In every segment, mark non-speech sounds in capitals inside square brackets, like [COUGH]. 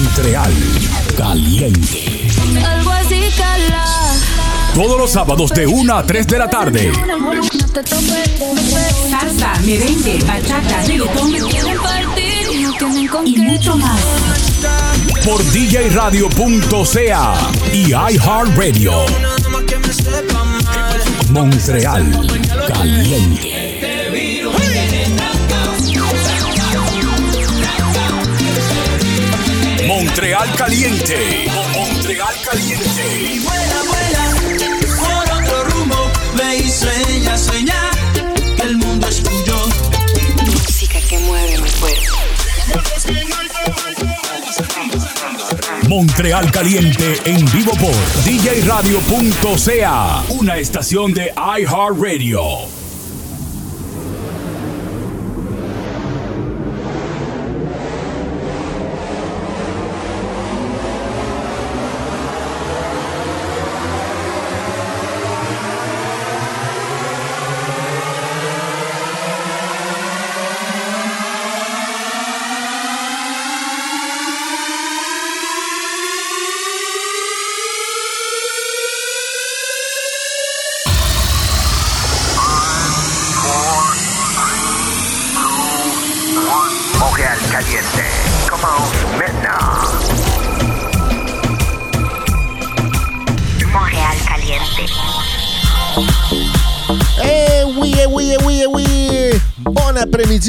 Montreal Caliente. Algo así cala. Todos los sábados de 1 a 3 de la tarde. Salsa, merengue, bachata, reggaetón y mucho más. Por djradio.ca y iHeartRadio. Montreal Caliente. Montreal Caliente. Montreal Caliente. Vuela, vuela, por otro rumbo, ve y sueña, sueña, que el mundo es tuyo. música que mueve mi cuerpo. Montreal Caliente en vivo por djradio.ca. Una estación de iHeartRadio.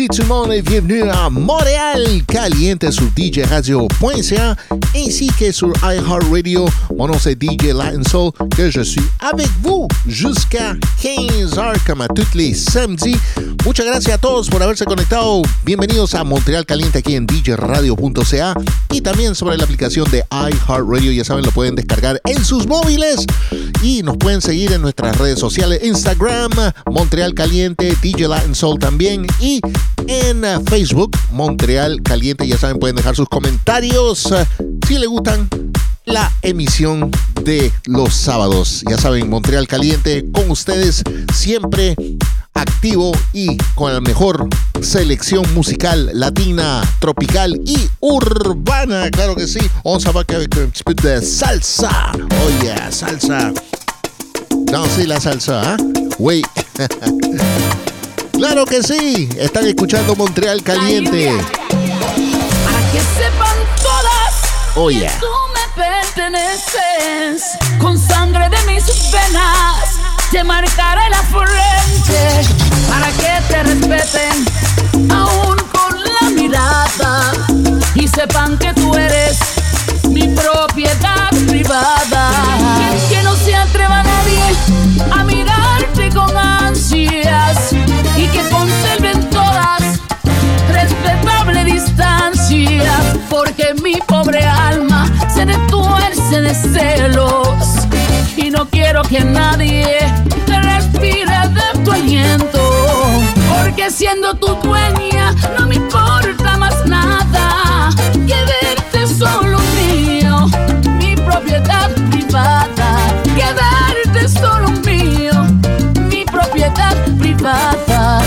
Après-midi tout le monde et bienvenue à Montréal Caliente sur djradio.ca ainsi que sur iHeartRadio. Mon nom c'est DJ Latin Soul que je suis avec vous jusqu'à 15h comme à tous les samedis. Muchas gracias a todos por haberse conectado. Bienvenidos a Montreal Caliente aquí en djradio.ca y también sobre la aplicación de iHeartRadio. Ya saben, lo pueden descargar en sus móviles y nos pueden seguir en nuestras redes sociales, Instagram, Montreal Caliente, DJ Latin Soul también y en eh, Facebook, Montreal Caliente. Ya saben, pueden dejar sus comentarios eh, si les gustan la emisión de los sábados. Ya saben, Montreal Caliente con ustedes siempre activo y con la mejor selección musical latina, tropical y urbana. Claro que sí. Vamos a ver que de salsa. Oh yeah, salsa. No, sí, la salsa, ¿ah? Wey. [LAUGHS] claro que sí. Están escuchando Montreal Caliente. Para que sepan todas Oh, que yeah. tú me perteneces. Con sangre de mis venas te marcaré la Para que te respeten aún con la mirada. Y sepan que tú eres mi propiedad privada. Que no se atreva nadie a mirarte con ansias. Y que conserven todas respetable distancia, porque mi pobre alma se retuerce de celos y no quiero que nadie respire de tu aliento, porque siendo tu dueña no me importa más nada que verte solo mío, mi propiedad privada, que verte solo mío, mi propiedad privada,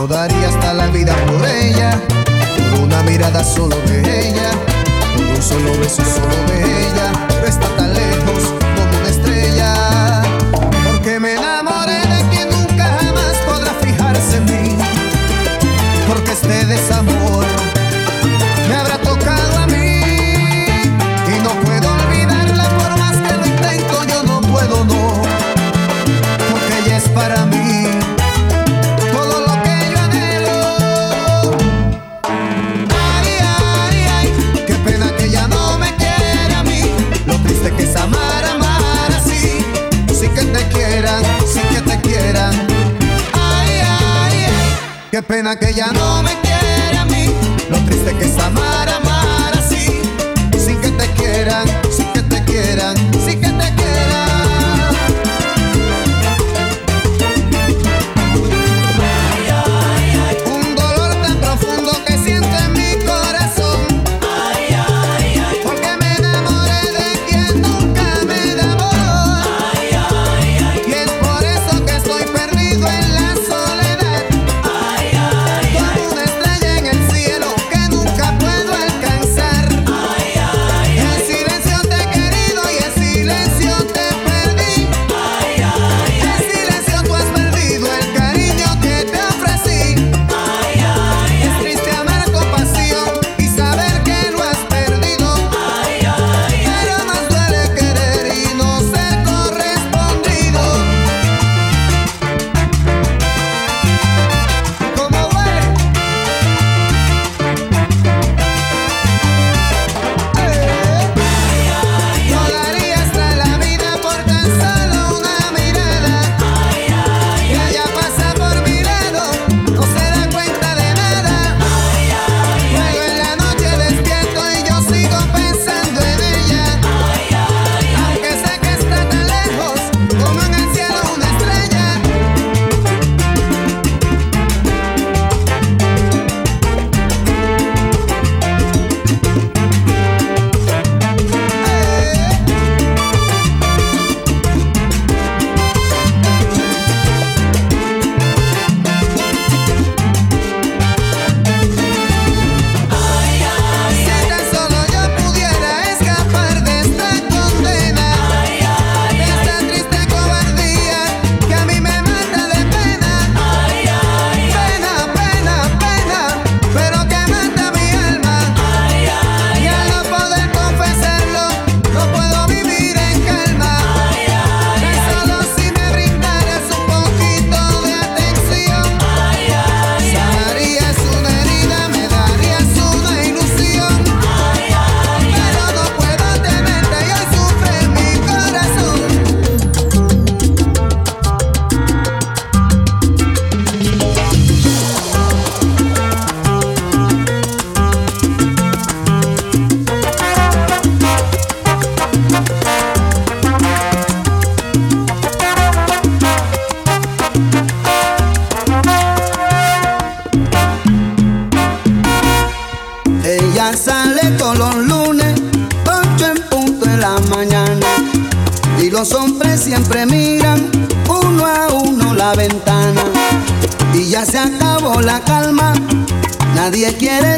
Yo daría hasta la vida por ella, por una mirada solo de ella, un solo beso solo de ella, pero está tan lejos. pena que ya no me quiere a mí. Lo triste que está mal.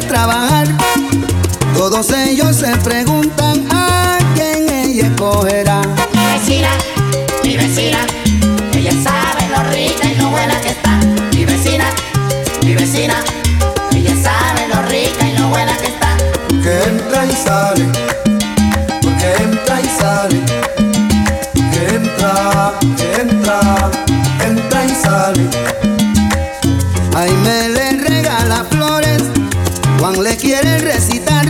trabajar. Todos ellos se preguntan a quién ella escogerá. Mi vecina, mi vecina, ella sabe lo rica y lo buena que está. Mi vecina, mi vecina, ella sabe lo rica y lo buena que está. Porque entra y sale, porque entra y sale, porque entra, entra. le quiere recitar.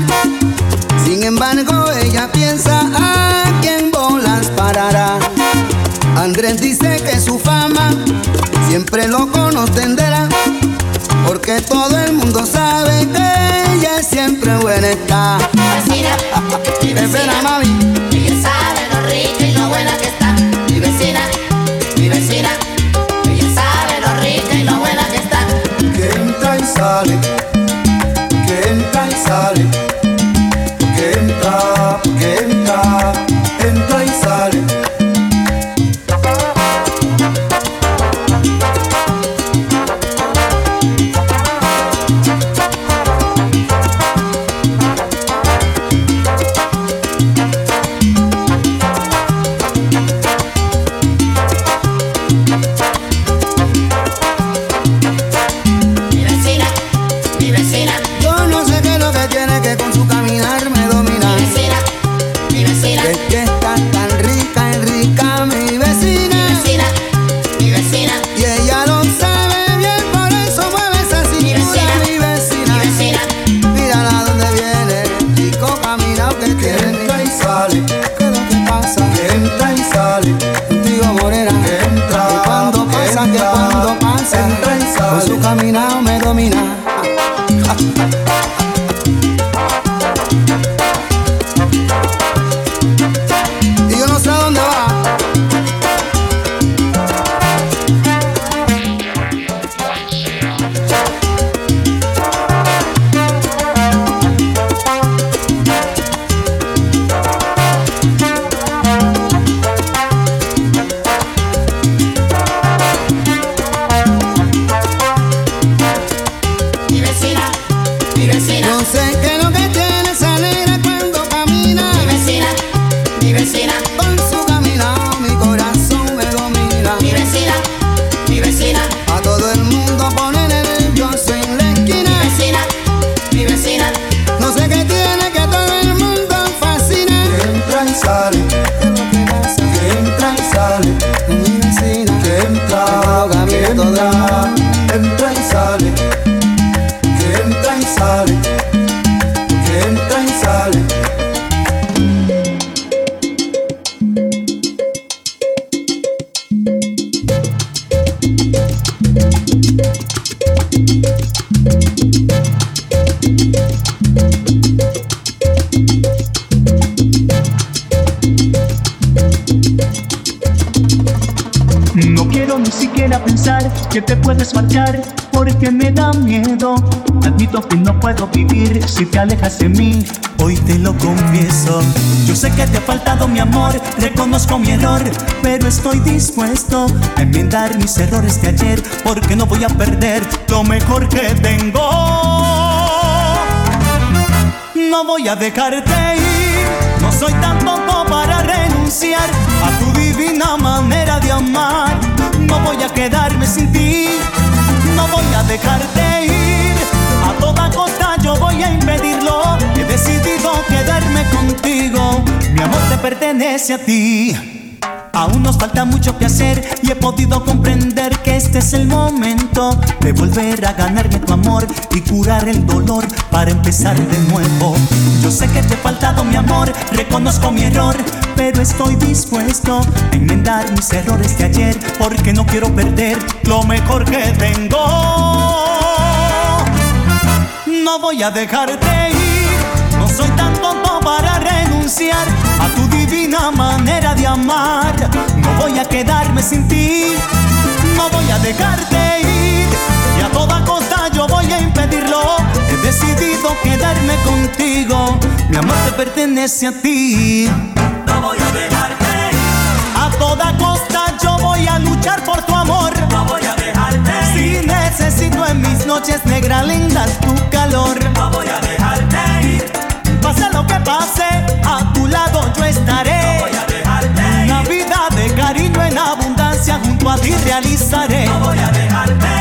Sin embargo, ella piensa a quién bolas parará. Andrés dice que su fama siempre lo conocenderá, porque todo el mundo sabe que ella siempre buena está. Pues dispuesto a enmendar mis errores de ayer porque no voy a perder lo mejor que tengo. No voy a dejarte ir, no soy tan tonto para renunciar a tu divina manera de amar. No voy a quedarme sin ti, no voy a dejarte ir. A toda costa yo voy a impedirlo. He decidido quedarme contigo, mi amor te pertenece a ti. Aún nos falta mucho que hacer y he podido comprender que este es el momento de volver a ganarme tu amor y curar el dolor para empezar de nuevo. Yo sé que te he faltado mi amor, reconozco mi error, pero estoy dispuesto a enmendar mis errores de ayer porque no quiero perder lo mejor que tengo. No voy a dejarte ir, no soy tan tonto para renunciar a tu divina manera de amar. No voy a quedarme sin ti, no voy a dejarte ir. Y a toda costa yo voy a impedirlo. He decidido quedarme contigo, mi amor te pertenece a ti. No voy a dejarte ir. A toda costa yo voy a luchar por tu amor. No voy a dejarte ir. Si necesito en mis noches negras lindas tu calor. No voy a dejarte ir. Pase lo que pase, lado yo estaré. No voy a dejarte Una vida de cariño en abundancia junto a ti realizaré. No voy a dejarte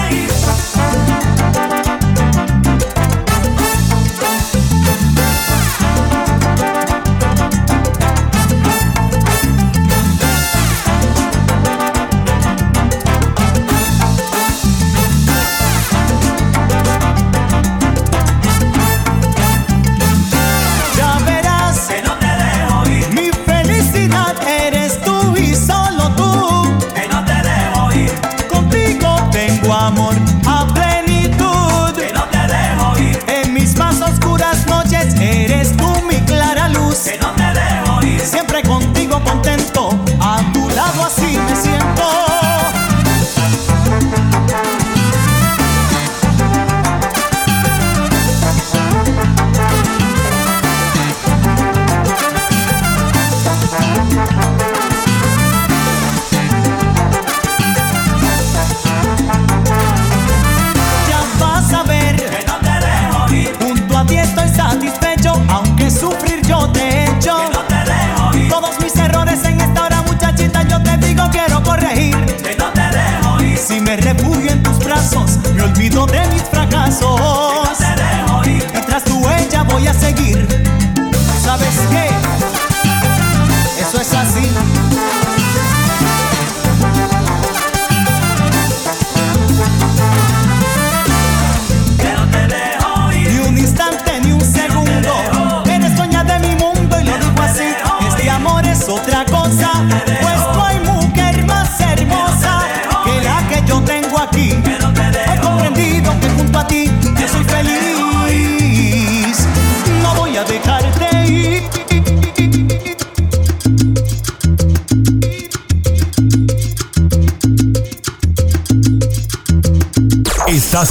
me olvido de mis fracasos.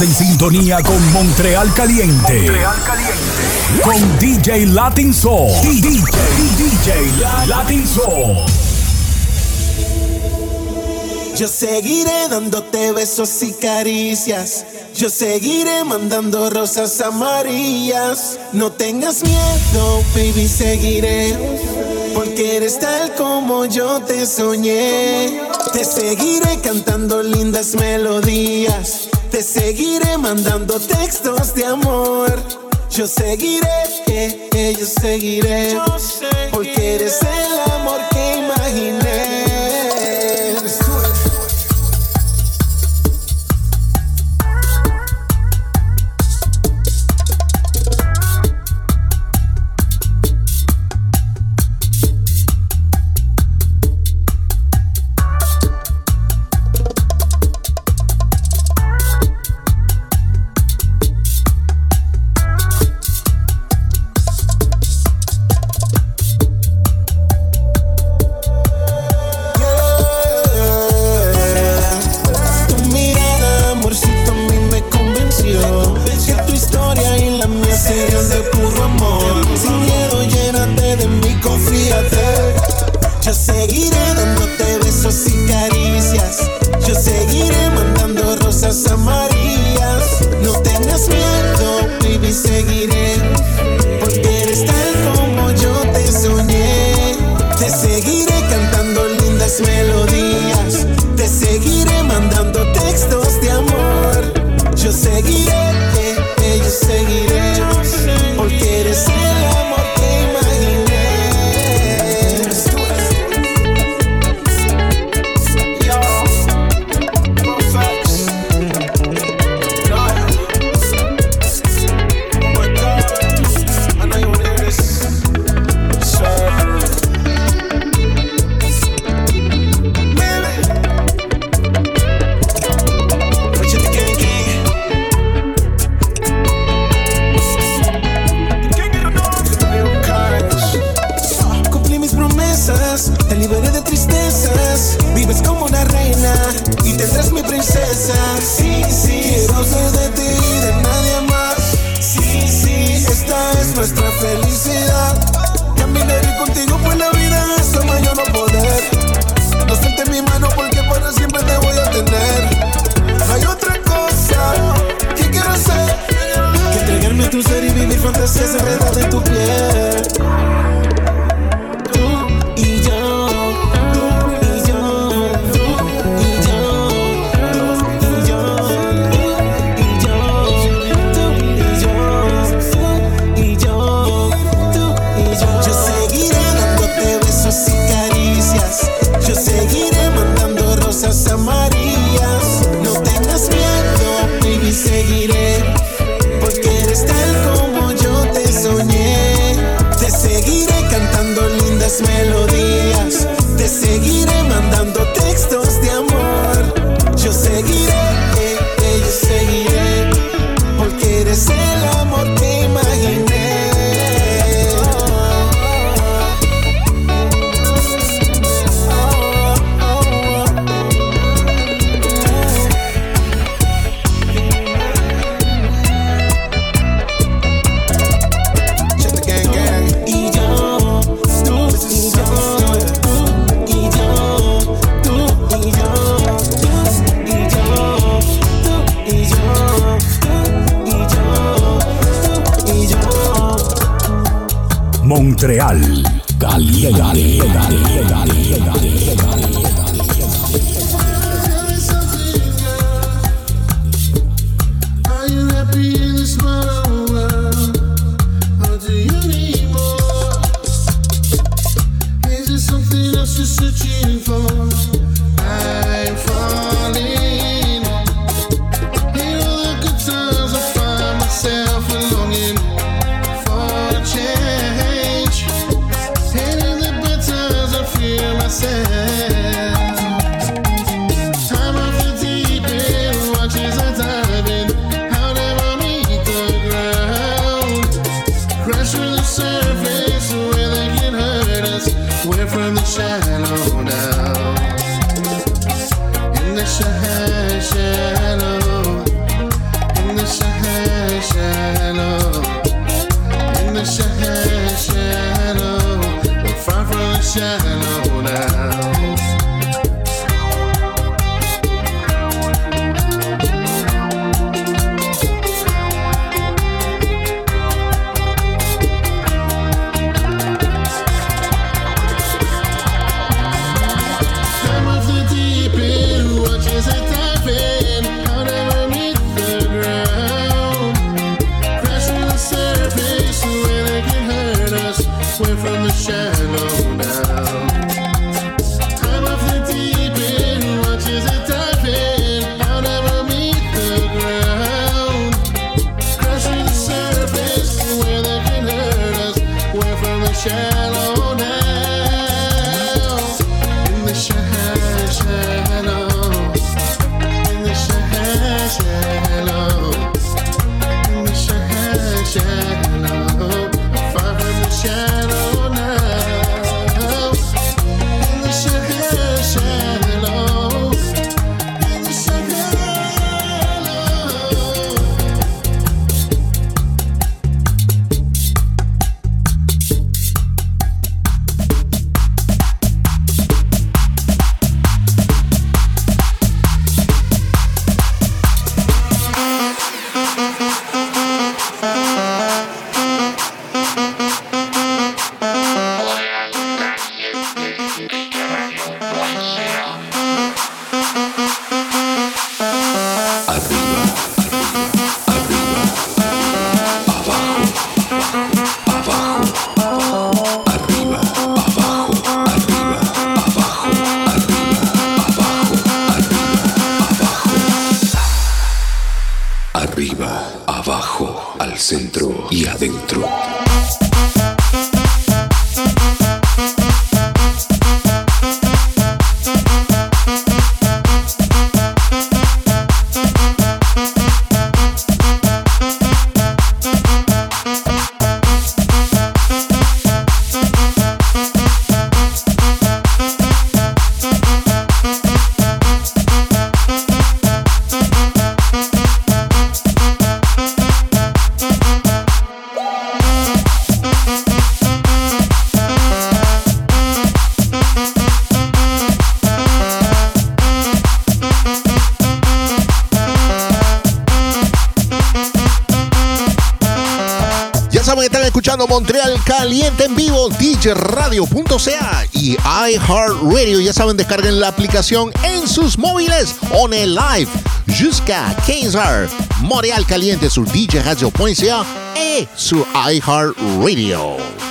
en sintonía con Montreal Caliente. Con DJ Latin Soul. DJ, DJ Latin Soul. Yo seguiré dándote besos y caricias. Yo seguiré mandando rosas amarillas. No tengas miedo, baby, seguiré. Porque eres tal como yo te soñé. Te seguiré cantando lindas melodías. Te seguiré mandando textos de amor. Yo seguiré, eh, eh, yo seguiré. Porque eres el amor descarguen la aplicación en sus móviles, on el live, jusqu'à 15h. Montréal Caliente sur djradio.ca et sur iHeartRadio. Arriba,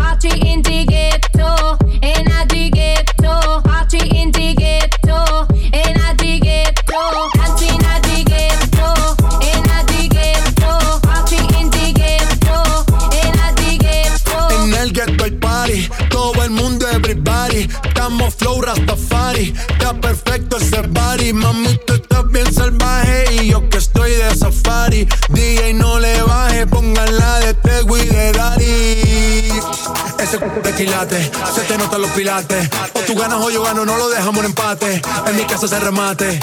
Hachi Indie Geto, en Hachi Geto, en Hachi Indie Geto, en Hachi Geto, Hachi Indie Geto, en Hachi Indie Geto, en Hachi Geto. En el ghetto y Party, todo el mundo, everybody. Estamos Flow Rastafari, está perfecto ese body. Mamito, estás bien salvaje y yo que estoy de safari. Día y no. de quilate. Se te notan los pilates. O tú ganas o yo gano, no lo dejamos en empate. En mi casa se remate.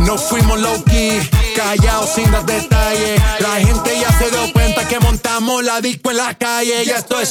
No fuimos low key, callados sin dar detalles. La gente ya se dio cuenta que montamos la disco en la calle. Ya esto es.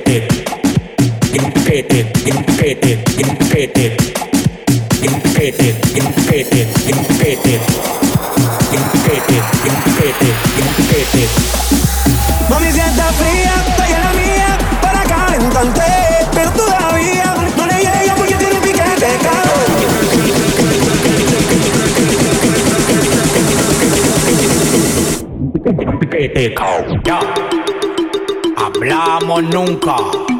paquete, en un paquete, en un en un en un en un en un en un en un en un. Mami, si fría, estoy en la mía para calentarte, pero todavía no le llega porque tiene un piquete, cabrón. Piquete hablamos nunca.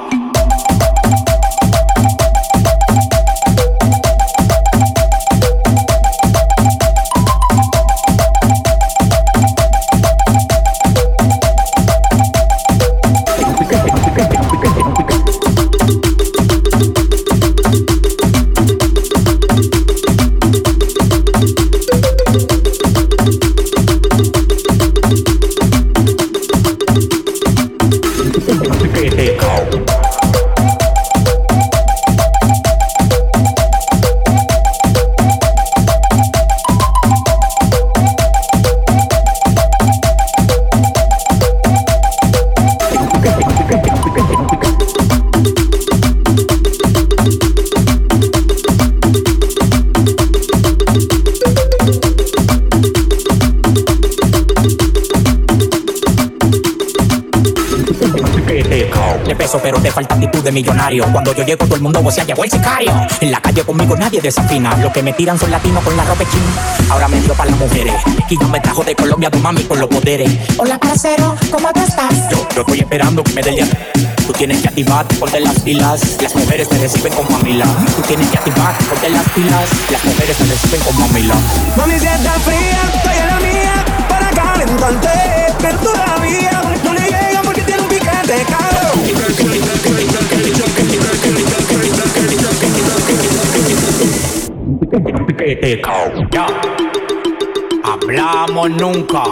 De millonario. Cuando yo llego, todo el mundo vocea, llegó el sicario. En la calle conmigo nadie desafina. Lo que me tiran son latinos con la ropa china. Ahora me dio para las mujeres. Y yo me trajo de Colombia tu mami con los poderes. Hola, parcero, ¿cómo tú estás? Yo, yo estoy esperando que me dé el día. Tú tienes que activar, ponte las pilas. Las mujeres te reciben con mamila. Tú tienes que activar, ponte las pilas. Las mujeres te reciben con mamila. Mami, si estás fría, estoy en la mía para calentarte. Pero todavía no le llega porque tiene un piquete caro. Ya. Hablamos nunca.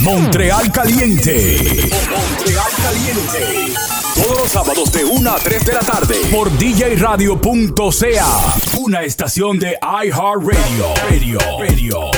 Montreal Caliente. Montreal Caliente. Todos los sábados de 1 a 3 de la tarde por djradio.ca. Una estación de iHeartRadio. Radio,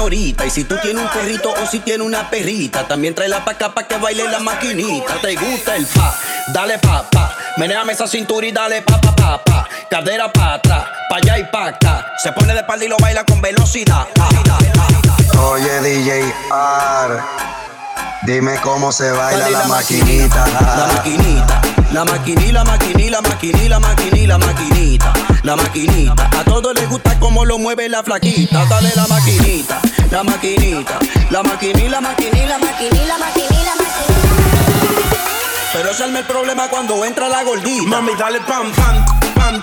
señorita. Y si tú tienes un perrito o si tienes una perrita, también tráela pa' acá pa' que baile la maquinita. ¿Te gusta el pa? Dale pa' pa. Menéame esa cintura y dale pa' pa' pa' pa. Cadera pa' atrás, pa' allá y pa' acá. Se pone de espalda y lo baila con velocidad. Oye DJ R, dime cómo se baila la la maquinita. La maquinita, la maquinita, la maquinita, la maquinita, la maquinita, la maquinita, la maquinita. A todos les gusta cómo lo mueve la flaquita. Dale la maquinita, la maquinita, la maquinita, la maquinita, la maquinita, la maquinita. Pero ese es el problema cuando entra la gordita. Mami, dale pam, pam, pam,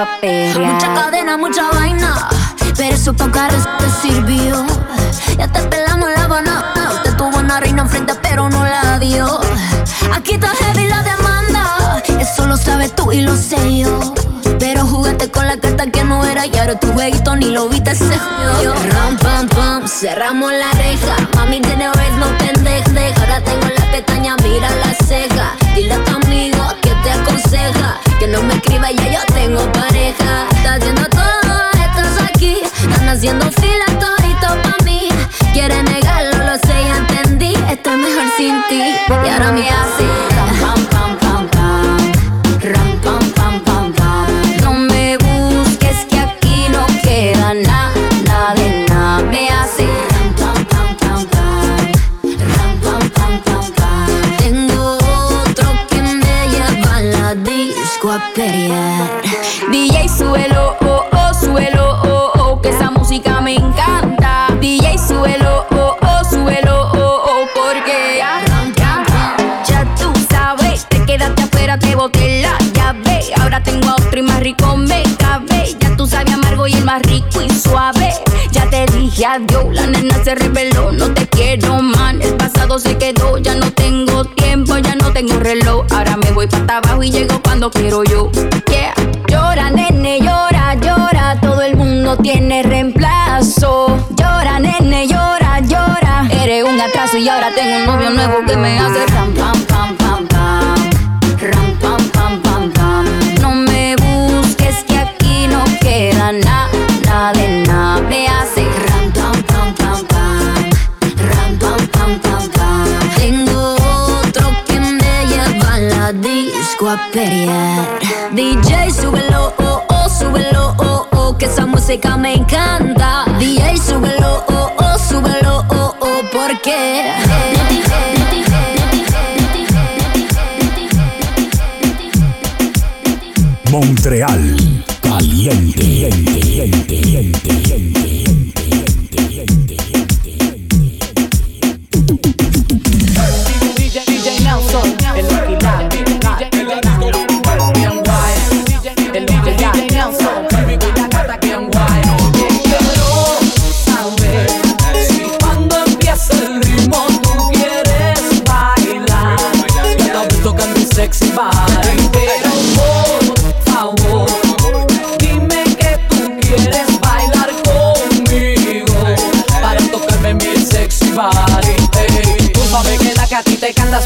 Mucha cadena, mucha vaina, pero eso pa' carros te sirvió. Ya te pelamos la banana, usted tuvo una reina enfrente pero no la dio. Aquí está heavy la demanda, eso lo sabes tú y lo sé yo. Pero jugaste con la carta que no era y ahora tu jueguito ni lo viste, se jodió. Ram, pam, pam, cerramos la reja. Mami, tiene vez no pendeje. Ahora tengo la pestaña, mira la ceja. Dile a tu amigo que te aconseja que no me escriba, ya yo tengo pareja. haciendo fila pa' mí. Quiere negarlo, lo sé, ya entendí. Estoy mejor sin ti. Y ahora me hace. más rico y suave. Ya te dije adiós, la nena se rebeló, no te quiero man. El pasado se quedó, ya no tengo tiempo, ya no tengo reloj. Ahora me voy para abajo y llego cuando quiero yo. Yeah. Llora, nene, llora, llora, todo el mundo tiene reemplazo. Llora, nene, llora, llora. Eres un atraso y ahora tengo un novio nuevo que me hace ram, pam, pam, pam, pam. Ram, pam, pam, pam, pam. No me busques que aquí no queda nada. a. DJ, súbelo, oh, oh, súbelo, oh, oh, que esa música me encanta. DJ, súbelo, oh, oh, súbelo, oh, oh, porque. Montreal, caliente, caliente.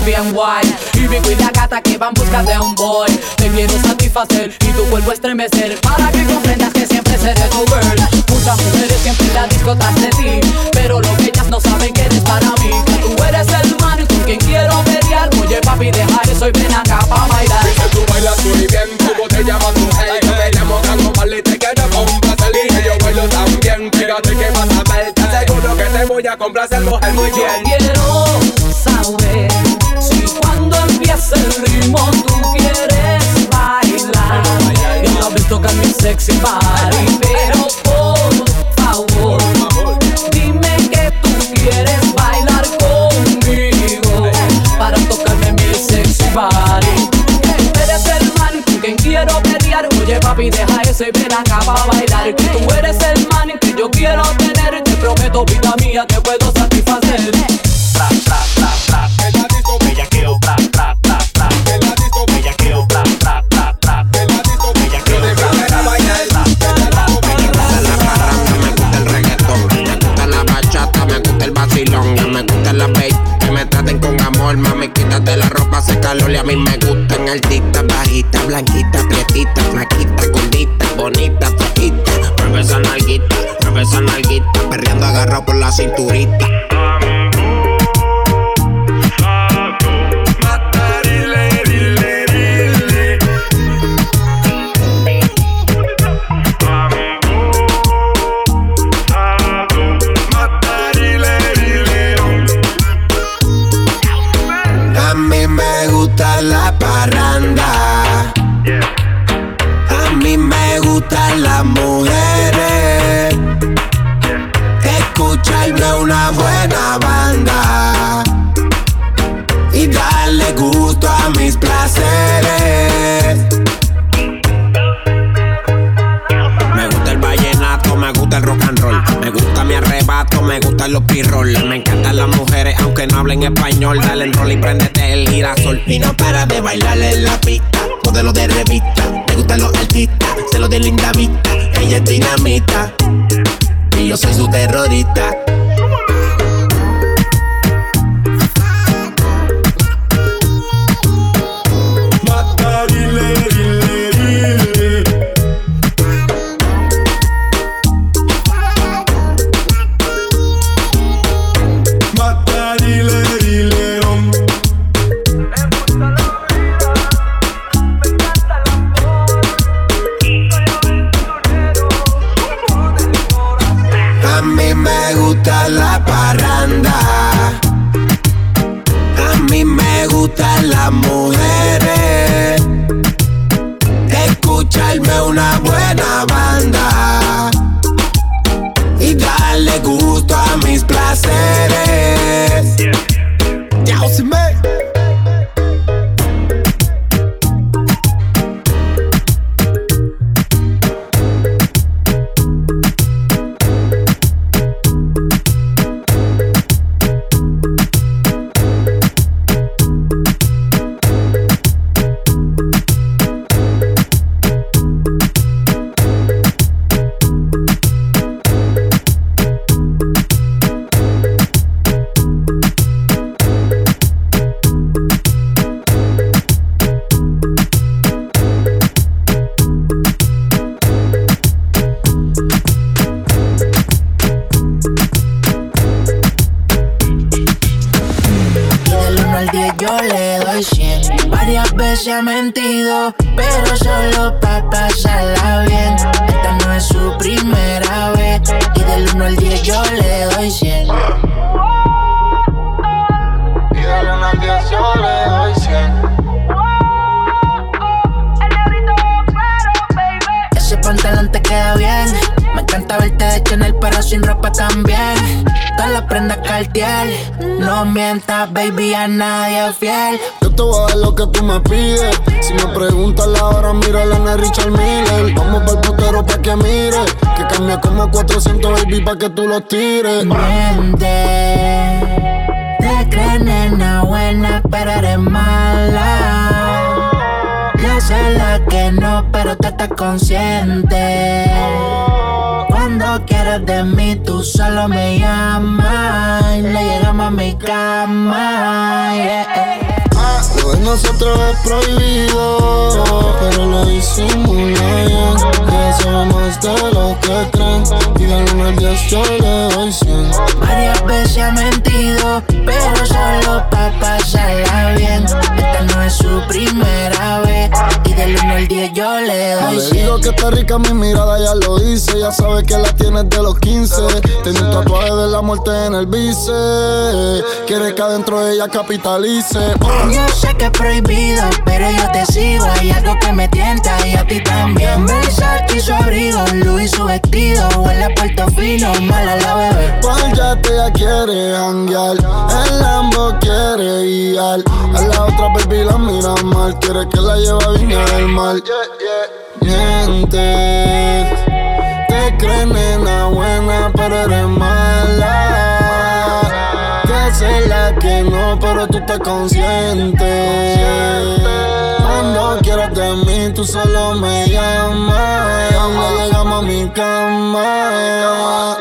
Bien guay. Y y la gata que van busca de un boy. Te quiero satisfacer y tu cuerpo estremecer para que comprendas que siempre seré tu girl. Muchas mujeres siempre la disco tras de ti, pero lo que ellas no saben que eres para mí. Que tú eres el man con quien quiero pelear. Papi, deja eso y ven acá pa' bailar. Tú bailas muy bien, ¿cómo te llamas tú? Hey, yo te llamo Franco Marley, te quiero complacer Y que yo bailo tan bien, fíjate que vas a ver Te aseguro que te voy a complacer, mujer, muy bien Quiero saber si cuando empieza el ritmo tú quieres bailar. Y no ves tocar mi sexy body, [LAUGHS] pelear. Oye papi, deja eso y ven acá pa' bailar. Que tú eres el man que yo quiero tener. Te prometo, vida mía, te puedo satisfacer. Tra, tra, tra, tra. Disco bellaqueo, tra, tra, tra, tra. Disco bellaqueo, tra, tra, tra, tra. Disco bellaqueo, tra, tra, tra, tra. la parranda, me gusta el reggaetón, me gusta la bachata, me gusta el vacilón, me gusta la bass, que me traten con amor, mami, quítate la ropa, hace calor y a mí me gustan altitas, bajitas, blanquitas, prietitas, flaquitas, gorditas, bonitas, flaquitas, mueve esa nalguita, mueve esa nalguita, perreando agarrado por la cinturita. En la pista. Modelo de revista, me gustan los artistas. Se lo de linda vista, ella es dinamita. Y yo soy su terrorista. Pa' que tú los tires. Miente. Te crees nena buena, pero eres mala. Yo sé la que no, pero te estás consciente. Cuando quieres de mí, tú solo me llamas. Y le llegamos a mi cama. yeah. Lo de nosotros es prohibido, pero lo disimula bien. Ya sabemos de lo que creen. Y del 1 al 10 yo le doy 100. Varias veces ha mentido, pero solo pa' pasarla bien. Esta no es su primera vez. Y del 1 al 10 yo le doy le 100. digo que está rica mi mirada, ya lo dice. Ya sabe que la tienes de los 15. Tiene un tatuaje de la muerte en el bíceps. Quiere que adentro de ella capitalice. Oh. Yo sé que es prohibido, pero yo te sigo. Hay algo que me tienta y a ti también. Versace y su abrigo, Louis su vestido. Huele a Portofino, mala la bebé. Cual ya te ya quiere janguear. El Lambo quiere guiar. A la otra baby la mira mal. Quiere que la lleve a Viña del Mar. Miente. Te crees nena buena, pero eres mala. Te sé la que no, pero tú estás consciente. Cuando quieras de mí, tú solo me llamas. Cuando llegamos a mi cama.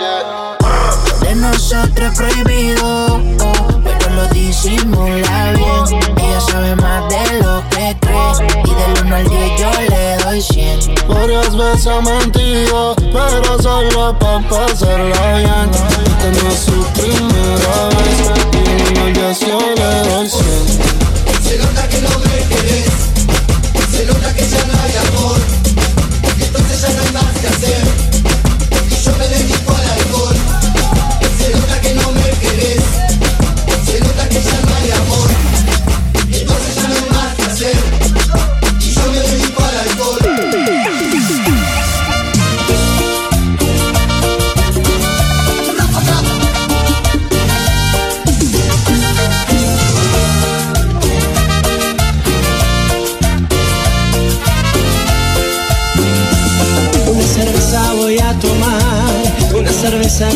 De nosotros prohibido, oh, lo disimula bien. Ella sabe más de lo que cree. Y del 1 al 10 yo le doy 100. Varias veces ha mentido, pero solo pa' pasarla bien. Esta no es su primera vez, y en el día yo le doy 100. Se nota que no me querés,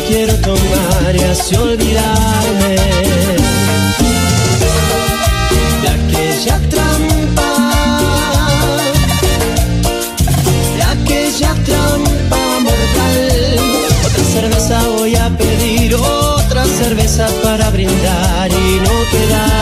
quiero tomar y así olvidarme de aquella trampa, de aquella trampa mortal. Otra cerveza voy a pedir, otra cerveza para brindar y no quedarme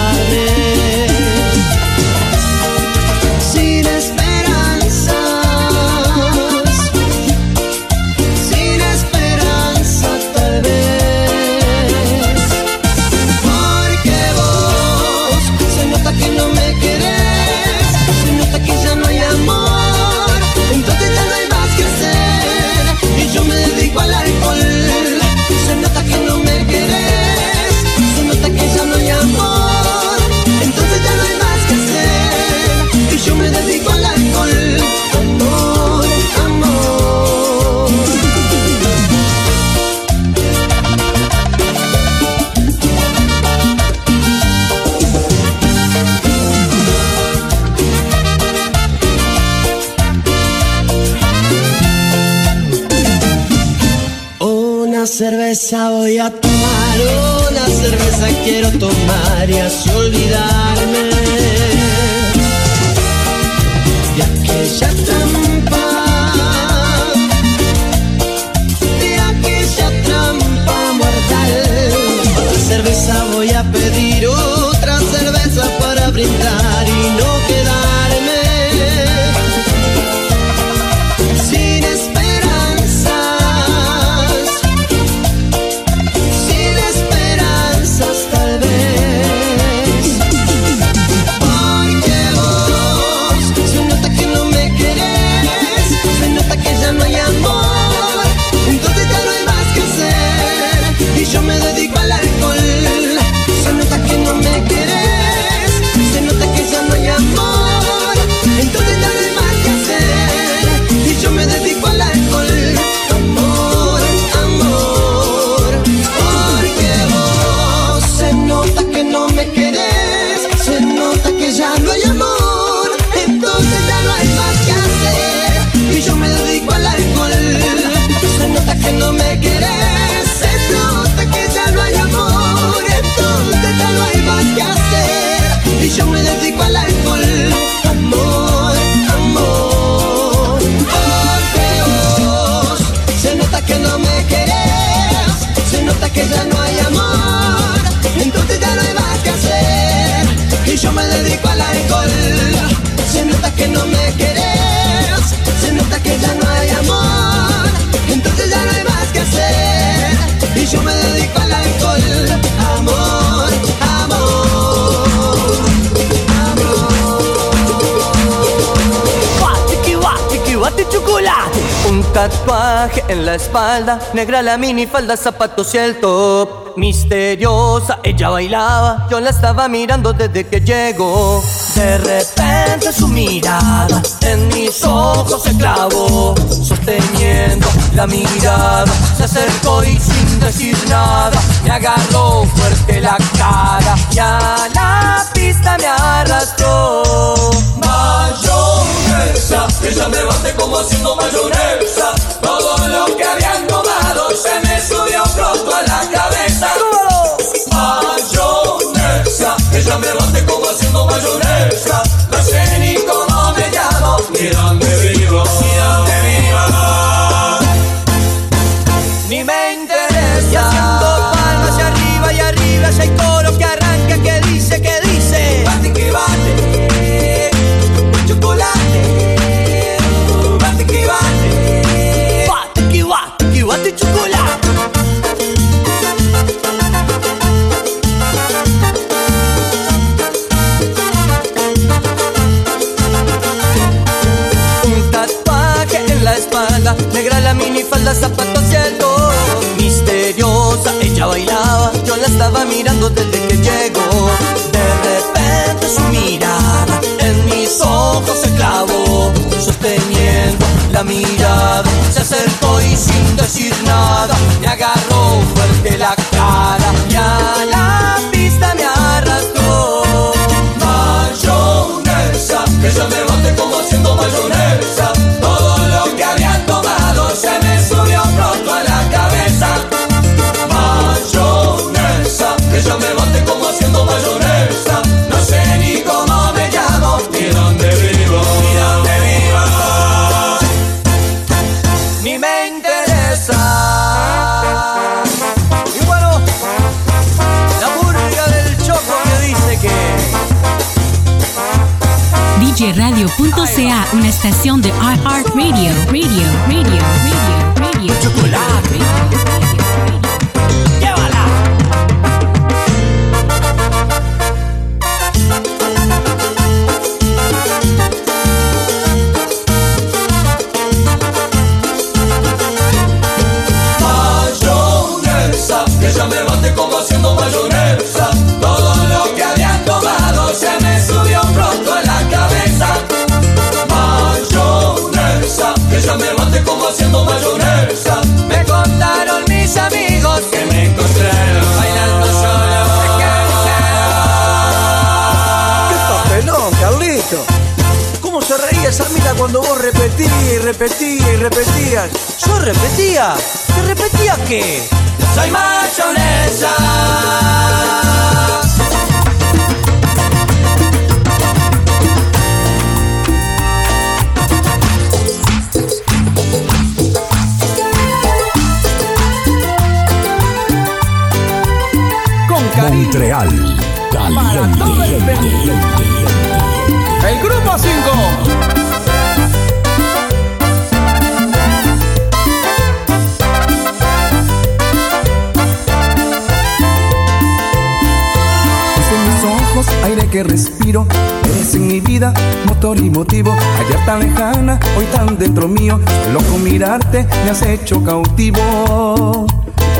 cerveza voy a tomar, una cerveza quiero tomar y así olvidarme negra la minifalda, zapatos y el top. Misteriosa, ella bailaba, yo la estaba mirando desde que llegó. De repente su mirada en mis ojos se clavó, sosteniendo la mirada. Se acercó y sin decir nada, me agarró fuerte la cara y a la pista me arrastró. Mayonesa, ella me bate como haciendo mayonesa. Todo lo que habían tomado se me subió pronto a la cabeza. Mayonesa, ella me bate como haciendo mayonesa. No sé ni cómo me llamo, ni dónde vivo, ni dónde vivo. Ni me interesa. Y haciendo palmas hacia arriba y arriba, hay coro que arranca, que dice, que dice. Bate que bate, chocolate. Bate que bate, bate que bate, que bate chocolate. Acercó DJRadio.ca, una estación de iHeartRadio. Radio, radio, radio, radio. Chocolate. Esa mina cuando vos repetías y repetías y repetías? ¿Yo repetía? ¿Qué repetía qué? Soy mayonesa. Con cariño. Montreal. Caliente. El grupo 5. Aire que respiro. Eres en mi vida, motor y motivo. Ayer tan lejana, hoy tan dentro mío. Loco mirarte, me has hecho cautivo.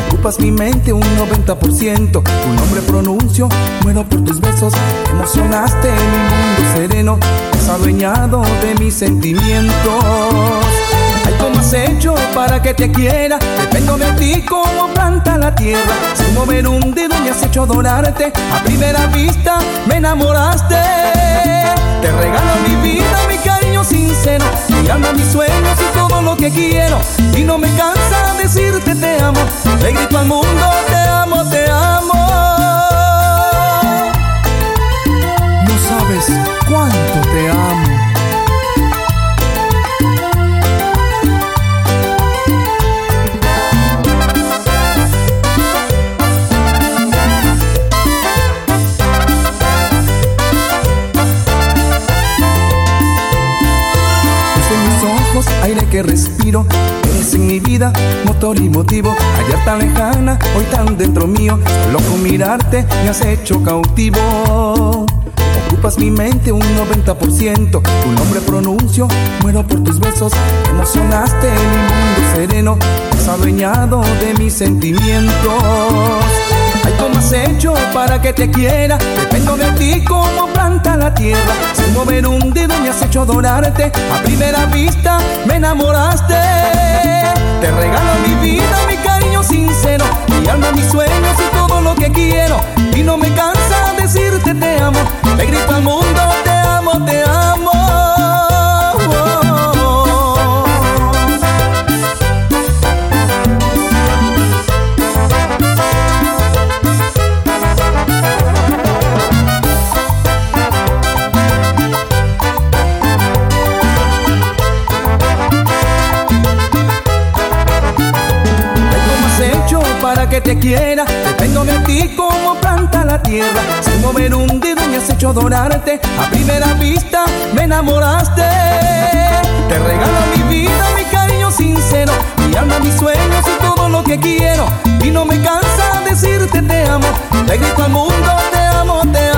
Ocupas mi mente un 90%. Tu nombre pronuncio, muero por tus besos. Emocionaste mi mundo sereno. Has adueñado de mis sentimientos. Ay, ¿cómo has hecho para que te quiera? Dependo de ti como planta la tierra. Sin mover un dedo me has hecho adorarte. A primera vista me enamoraste. Te regalo mi vida, mi cariño sincero. Mi alma, mis sueños y todo lo que quiero. Y no me cansa decirte te amo. Le grito al mundo, te amo, te amo. No sabes cuánto te amo. Aire que respiro. Eres en mi vida, motor y motivo. Ayer tan lejana, hoy tan dentro mío. Loco mirarte, me has hecho cautivo. ocupas mi mente un 90%. Tu nombre pronuncio, muero por tus besos. Emocionaste mi mundo sereno, has adueñado de mis sentimientos. Ay, ¿cómo has hecho para que te quiera? Dependo de ti como planta la tierra. Sin mover un dedo me has hecho adorarte. A primera vista me enamoraste. Te regalo mi vida, mi cariño sincero. Mi alma, mis sueños y todo lo que quiero. Y no me cansa decirte te amo. Le grito al mundo, te amo, te amo. Que te quiera? Dependo de ti como planta la tierra. Sin mover un dedo me has hecho adorarte. A primera vista me enamoraste. Te regalo mi vida, mi cariño sincero. Mi alma, mis sueños y todo lo que quiero. Y no me cansa decirte te amo. Le grito al mundo, te amo, te amo.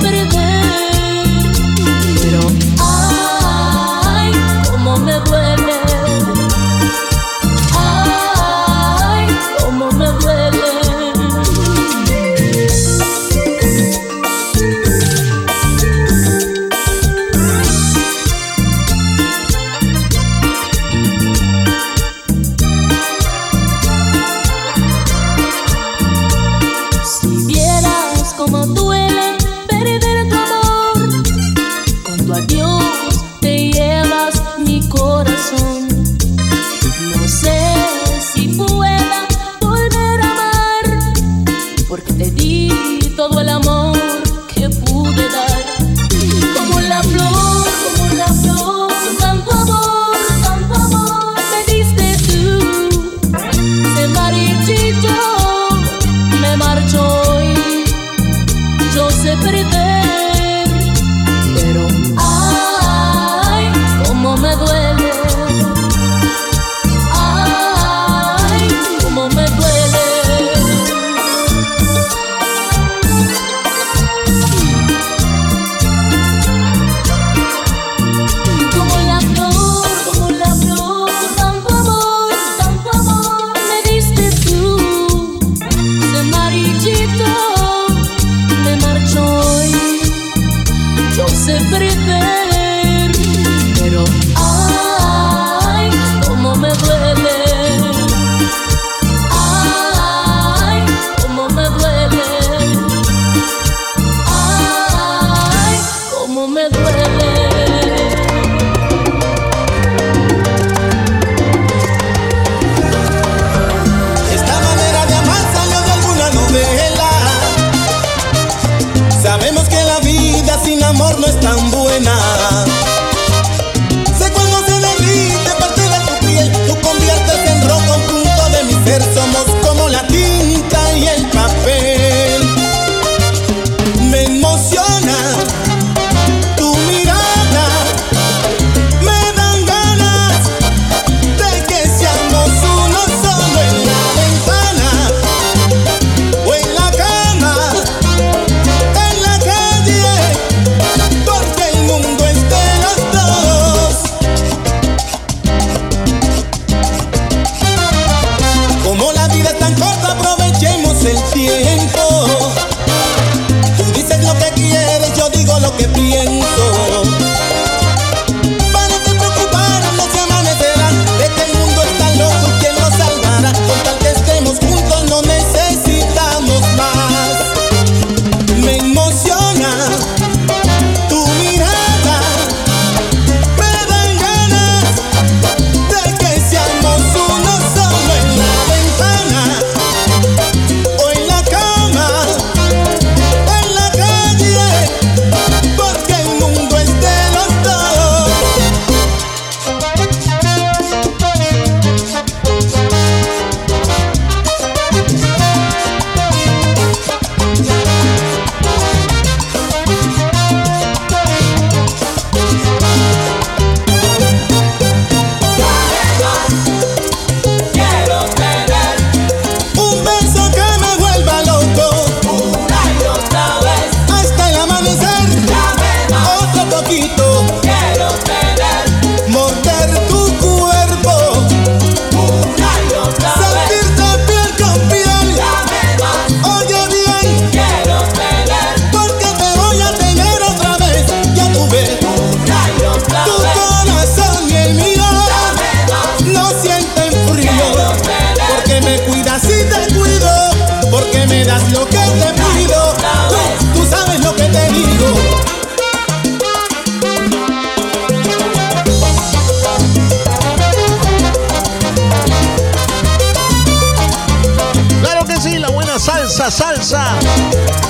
better than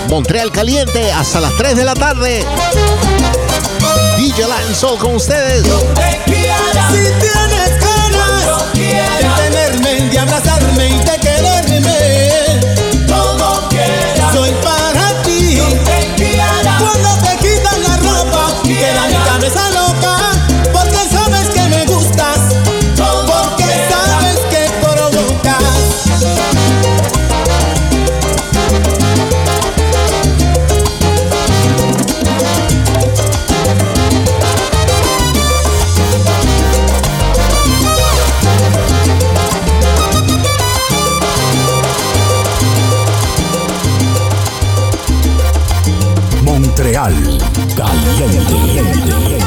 Montreal Caliente hasta las 3 de la tarde. DJ Lanzo con ustedes. Si tienes ganas de tenerme, de abrazarme y de quererme, todo. Soy para ti. Cuando te quitan la ropa, queda mi cabeza 认认认准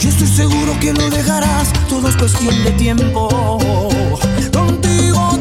Yo estoy seguro que lo dejarás, todo es cuestión de tiempo. Contigo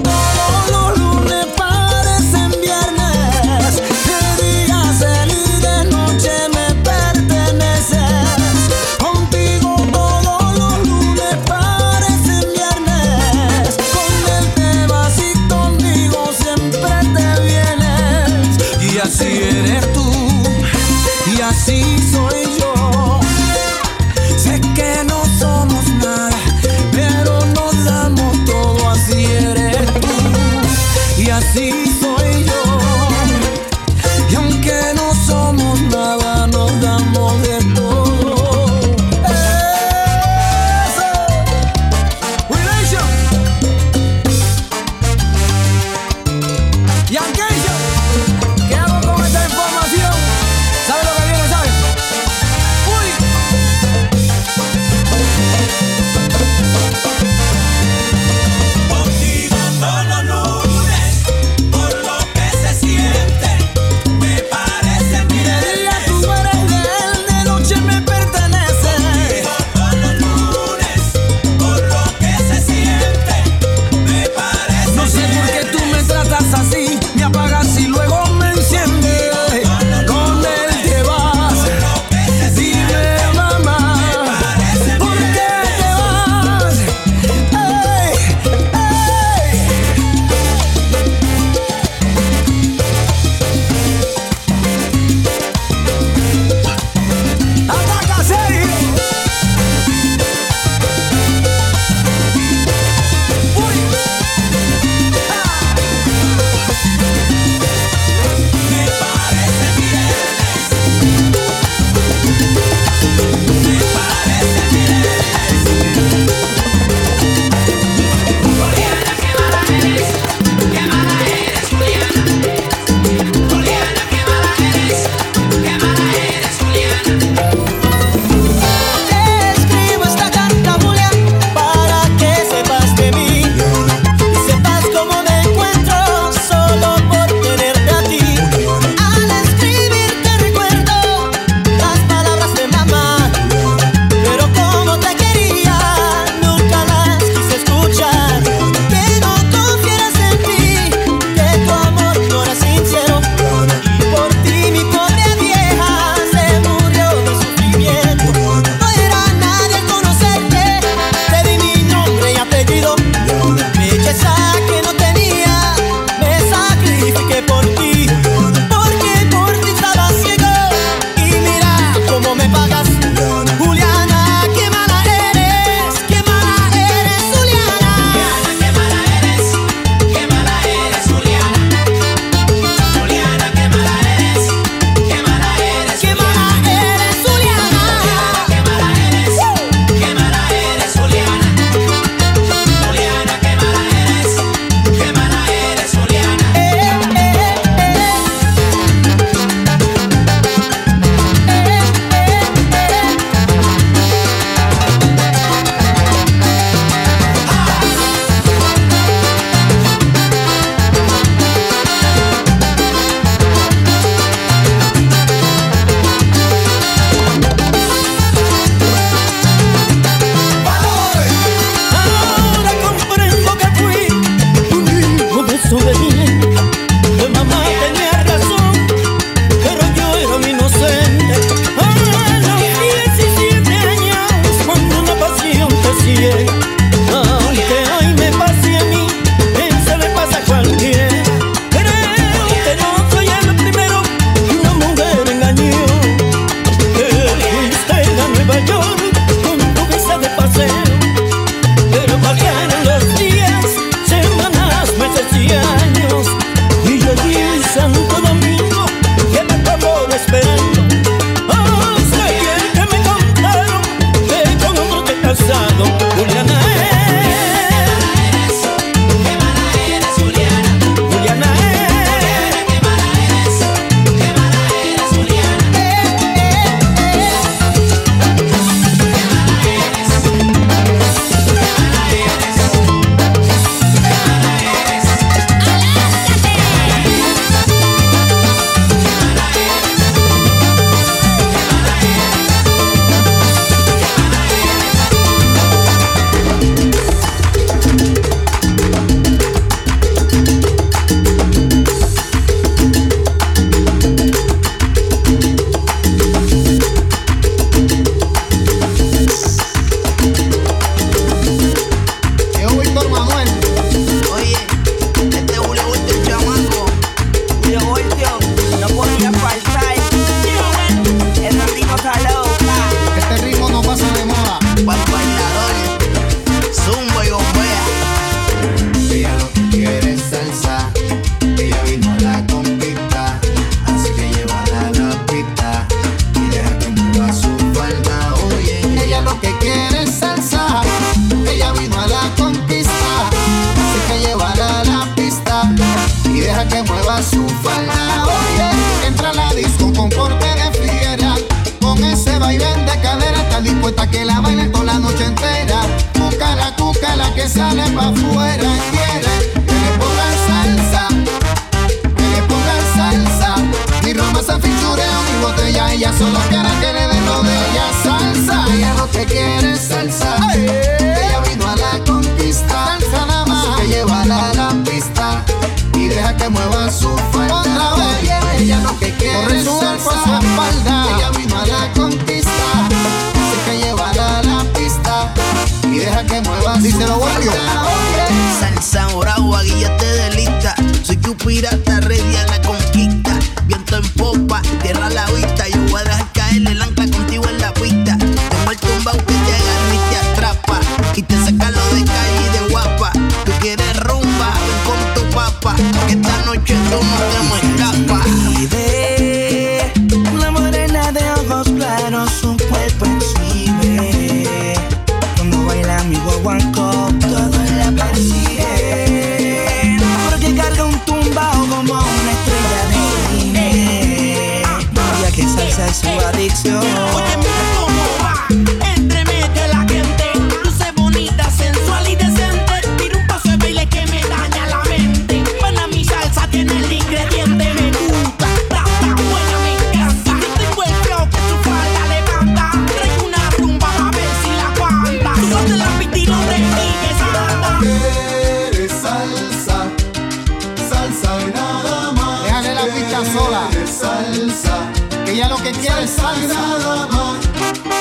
una sola. Salsa. Que ella lo que quiere es salsa.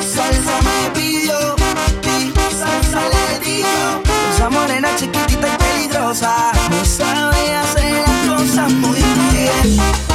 Salsa me pidió, salsa le dio. Esa morena chiquitita y peligrosa. No sabe hacer las cosas muy bien.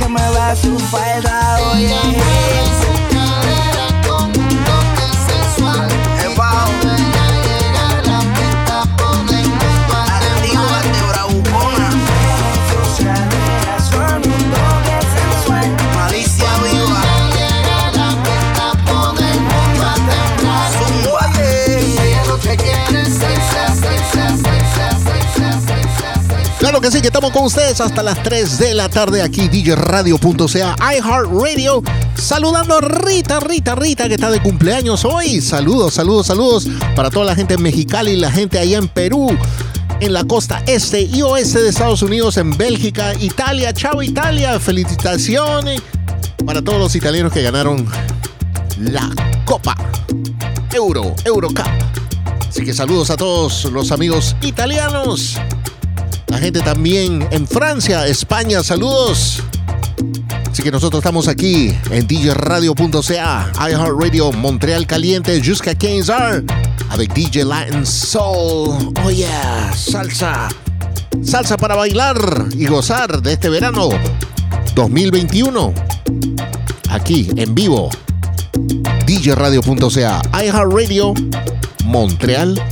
que me da su falda, oye. Que sí, que estamos con ustedes hasta las 3 de la tarde aquí, djradio.ca, iHeartRadio. Saludando a Rita, Rita, Rita, que está de cumpleaños hoy. Saludos, saludos, saludos para toda la gente en y la gente allá en Perú en la costa este y oeste de Estados Unidos, en Bélgica, Italia. Chao Italia, felicitaciones para todos los italianos que ganaron la Copa Euro, Eurocup. Así que saludos a todos los amigos italianos. La gente también en Francia, España, saludos. Así que nosotros estamos aquí en djradio.ca, iHeartRadio, Montreal Caliente, Jusca Kings Are, avec DJ Latin Soul. Oh yeah, salsa. Salsa para bailar y gozar de este verano 2021. Aquí en vivo, djradio.ca, iHeartRadio, Montreal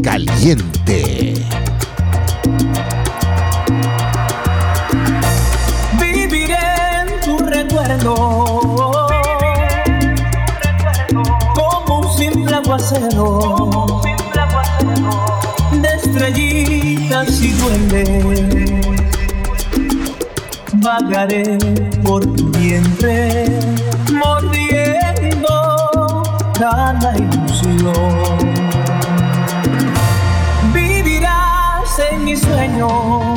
Caliente. aguacero, de estrellitas y duendes, vagaré por tu vientre, mordiendo cada ilusión. Vivirás en mis sueños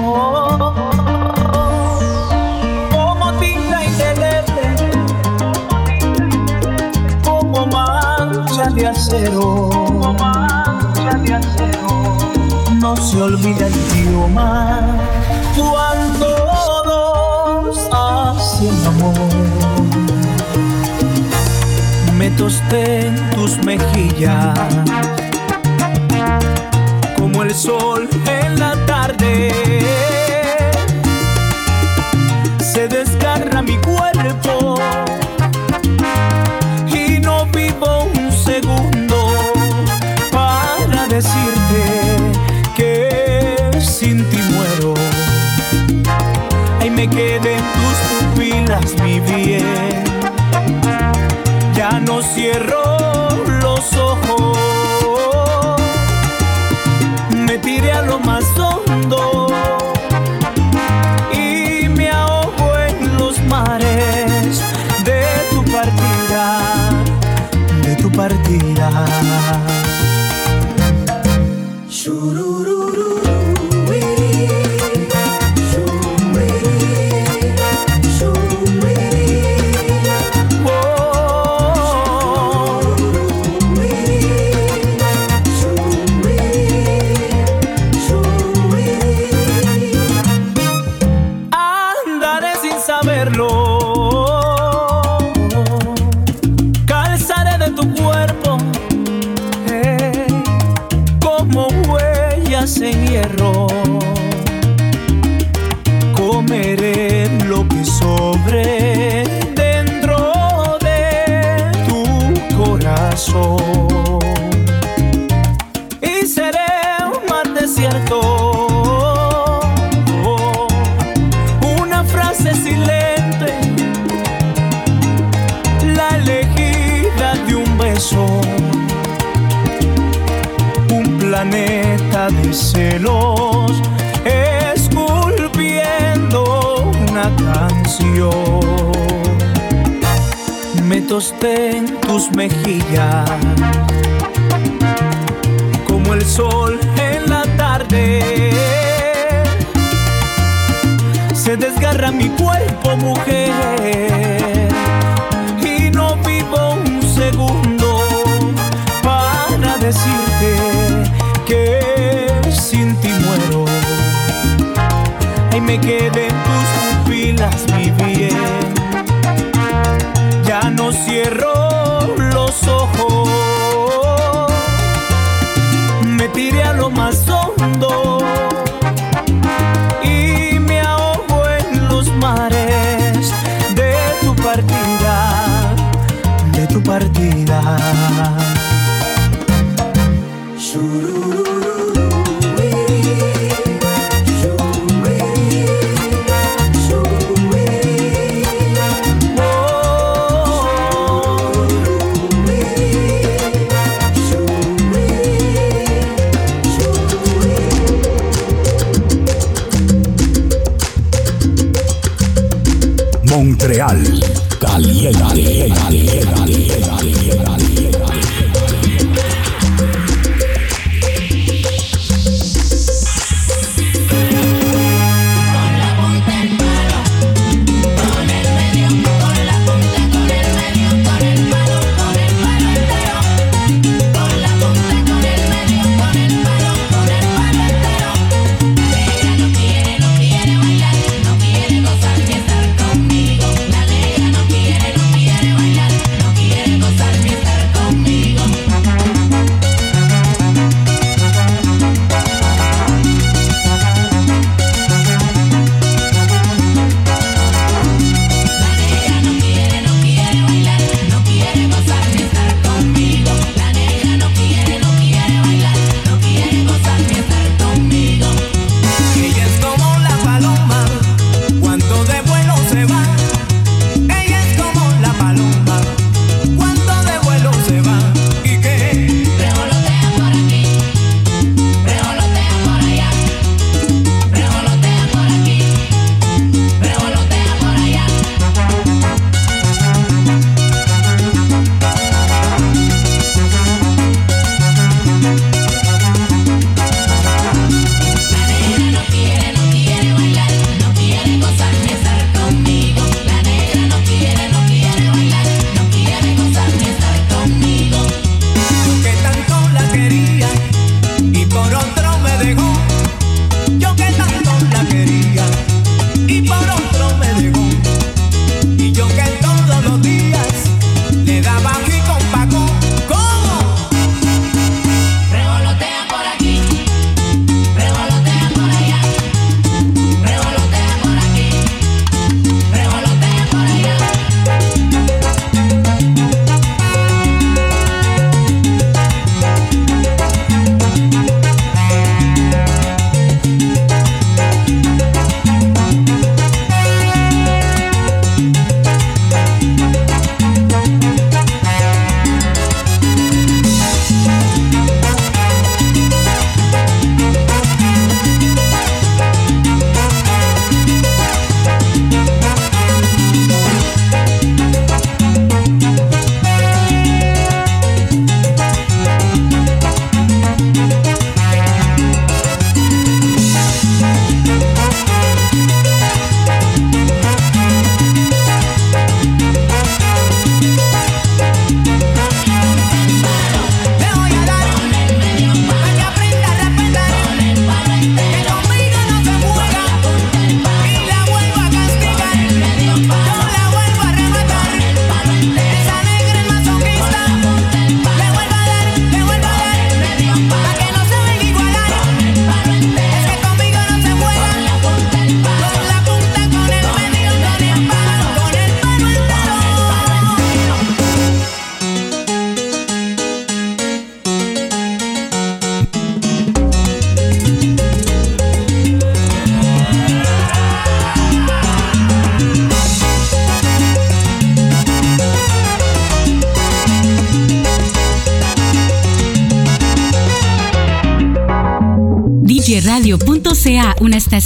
acero. No se olvida el idioma cuando dos hacen amor. Me tosté en tus mejillas como el sol cierro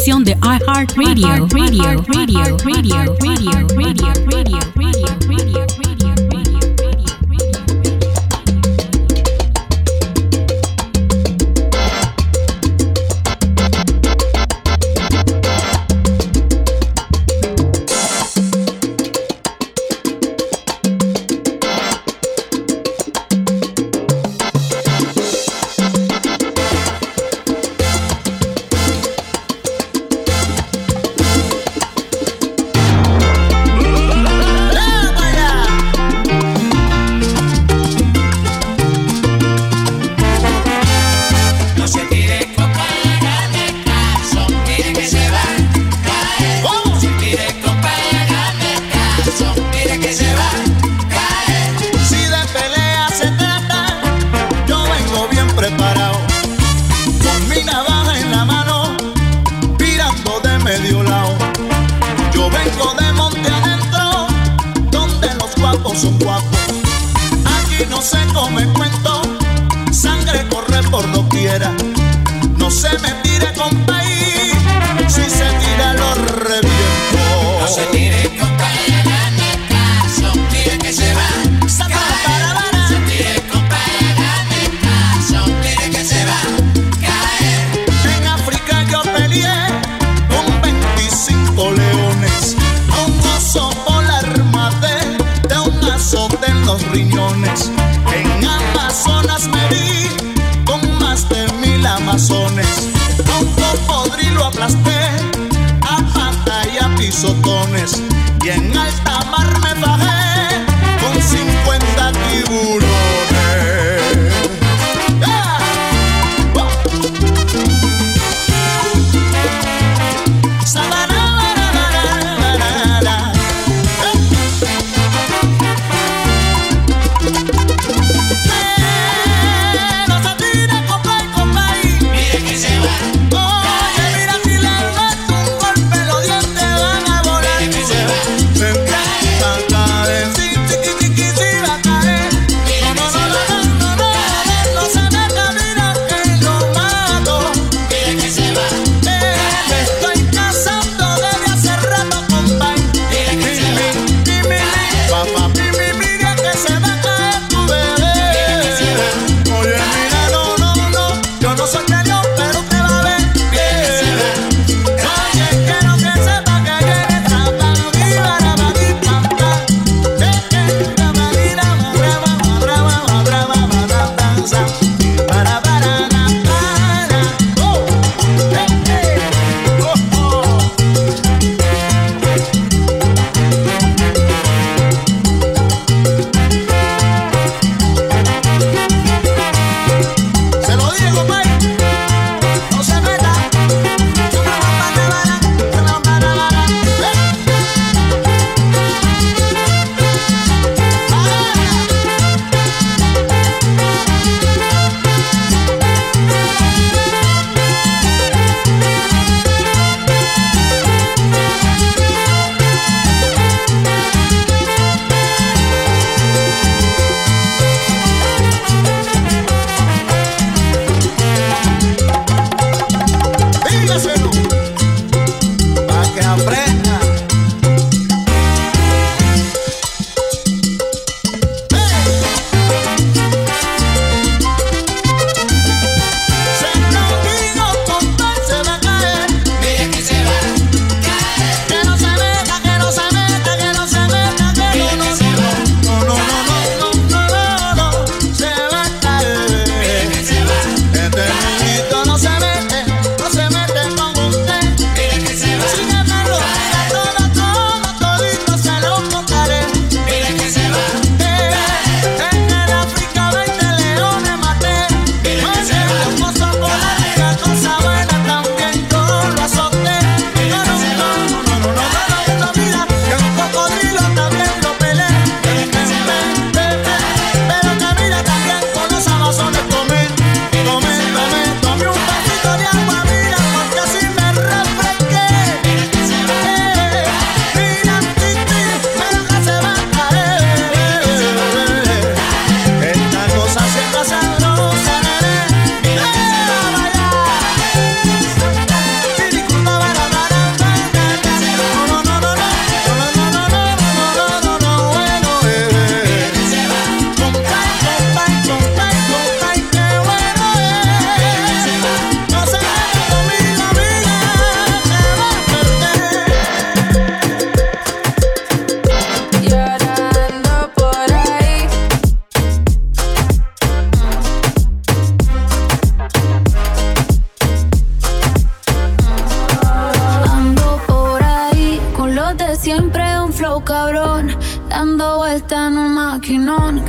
aplicación de iHeartRadio. Radio, radio, radio, radio, radio, radio, radio. riñones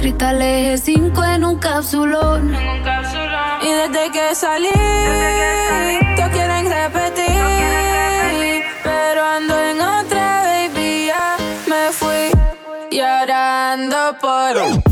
cristal eje 5 en un cápsulón. Y desde que salí, desde que salí todos quieren repetir. Pero ando en otra, baby, ya me fui. Y ahora ando por.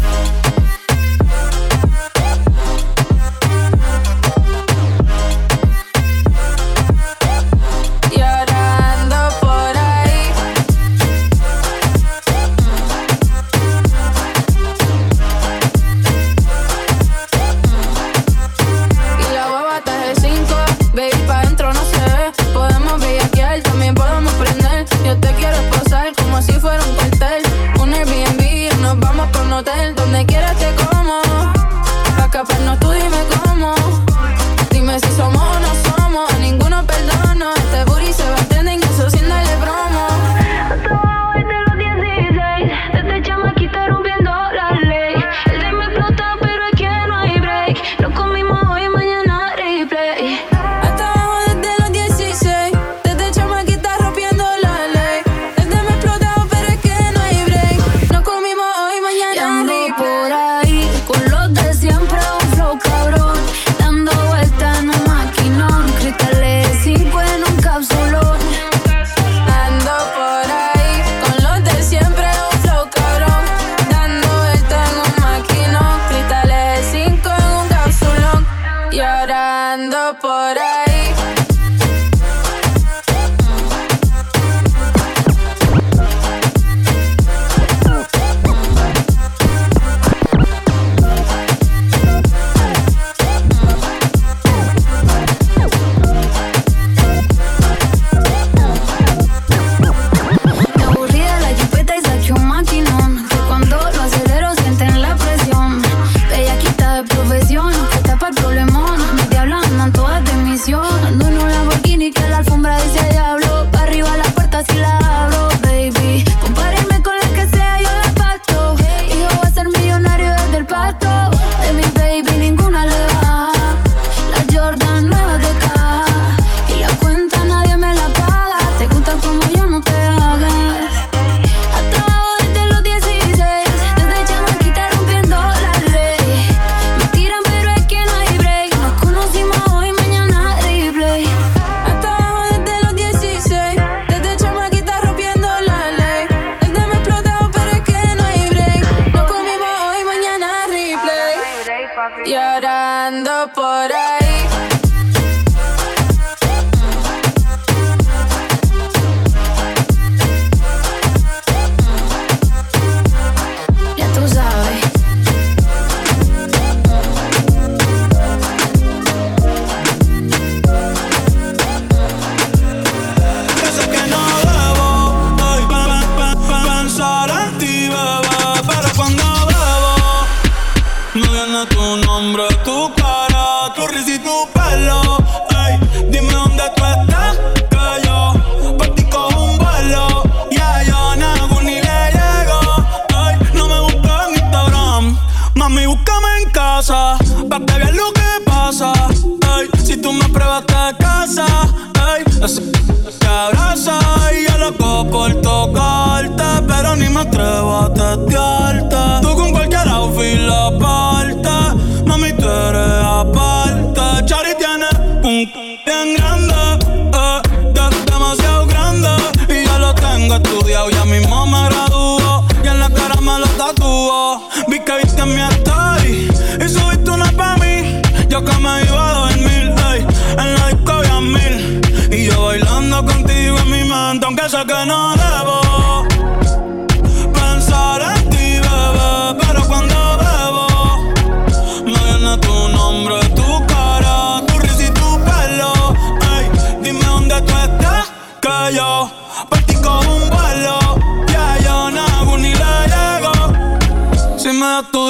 abraza y yo loco por tocarte, pero ni me atrevo a testearte.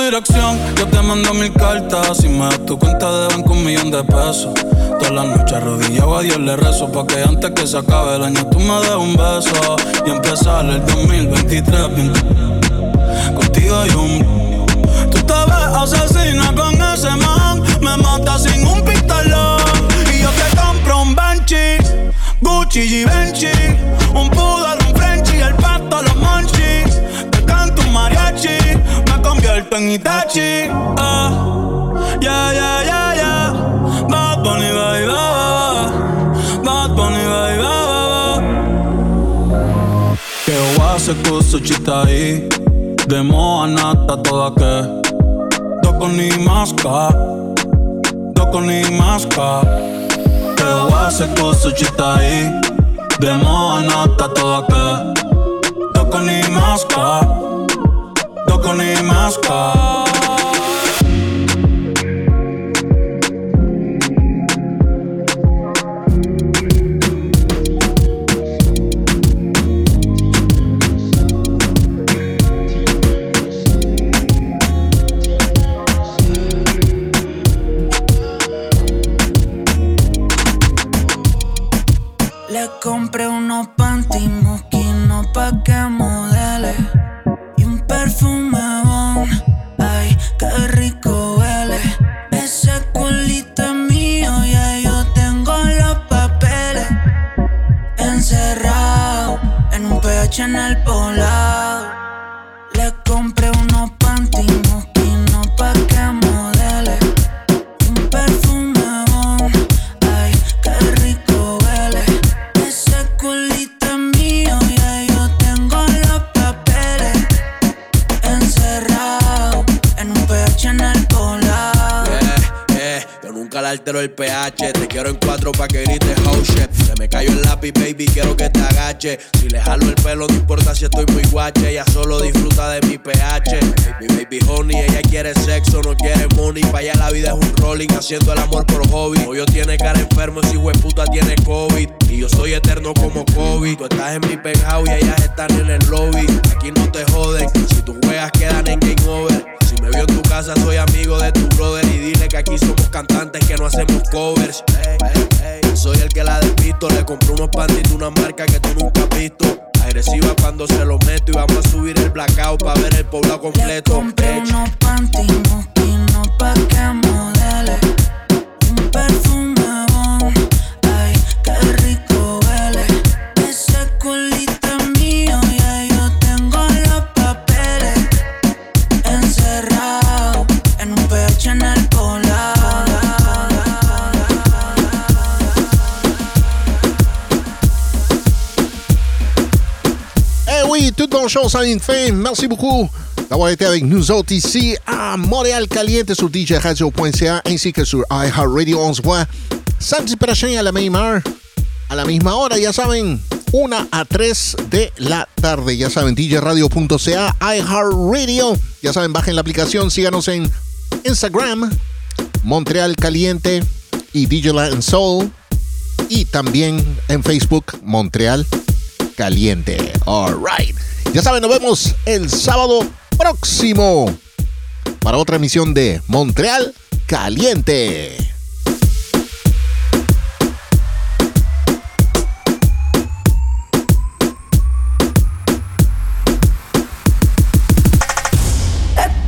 dirección. Yo te mando mil cartas y me das tu cuenta de banco un millón de pesos. Toda la noche arrodillado a Dios le rezo pa' que antes que se acabe el año tú me des un beso y empezar el 2023 bien. Contigo yo un... Tú te ves asesina con ese man, me mata sin un pistolón y yo te compro un Benchi, Gucci y Benchi, un puro en Itachi. Ah, ya, ya, ya. Bad Bunny, va, va. Che oase cosa ci stai Demo nata toda che Doko ni maska Doko ni maska Che oase cosa ci stai Demo nata toda che Doko ni maska Doko ni maska Le compré unos panty mosquinos pa' que lápiz, baby, quiero que te agache. Si le jalo el pelo, no importa si estoy muy guache. Ella solo disfruta de mi pH. Mi baby honey, ella quiere sexo, no quiere money. Pa' allá la vida es un rolling, haciendo el amor por hobby. Hoyo tiene cara enfermo, ese puta tiene COVID. Y yo soy eterno como COVID. Tú estás en mi penthouse y ellas están en el lobby. Aquí no te joden, si tus juegas quedan en game over. Me vio en tu casa, soy amigo de tu brother. Y dile que aquí somos cantantes que no hacemos covers. Ey, ey, ey. Soy el que la despisto. Le compré unos panties de una marca que tú nunca has visto. Agresiva cuando se los meto. Y vamos a subir el blackout para ver el poblado completo. Compré unos panty mosquinos pa' que modele Un perfume bonne chose a une fin. Merci beaucoup d'avoir été avec nous autres ici à Montréal Caliente sur djradio.ca ainsi que sur iHeartRadio. On se voit samedi prochain à la même heure, a la misma hora, ya saben, 1 a 3 de la tarde. Ya saben, djradio.ca, iHeartRadio. Ya saben, bajen la aplicación, síganos en Instagram, Montreal Caliente y DJ Latin Soul. Y también en Facebook, Montreal Caliente. Alright. Ya saben, nos vemos el sábado próximo para otra emisión de Montreal Caliente.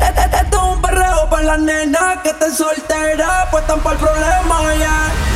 Esto es un perreo para las nenas que estén solteras, pues están para el problema ya. La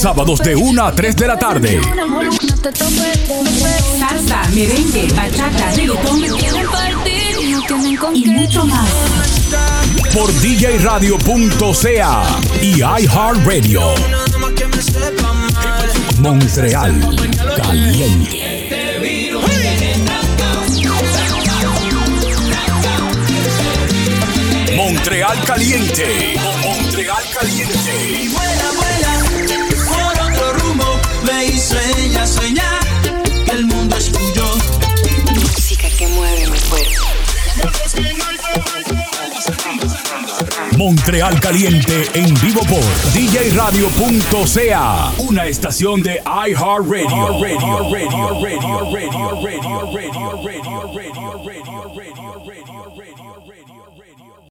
los sábados de 1 a 3 de la tarde. Salsa, merengue, bachata, reggaetón y mucho más. Por djradio.ca y iHeartRadio. Montreal Caliente. Montreal Caliente. Montreal Caliente. Montreal Caliente en vivo por djradio.ca. Una estación de iHeartRadio.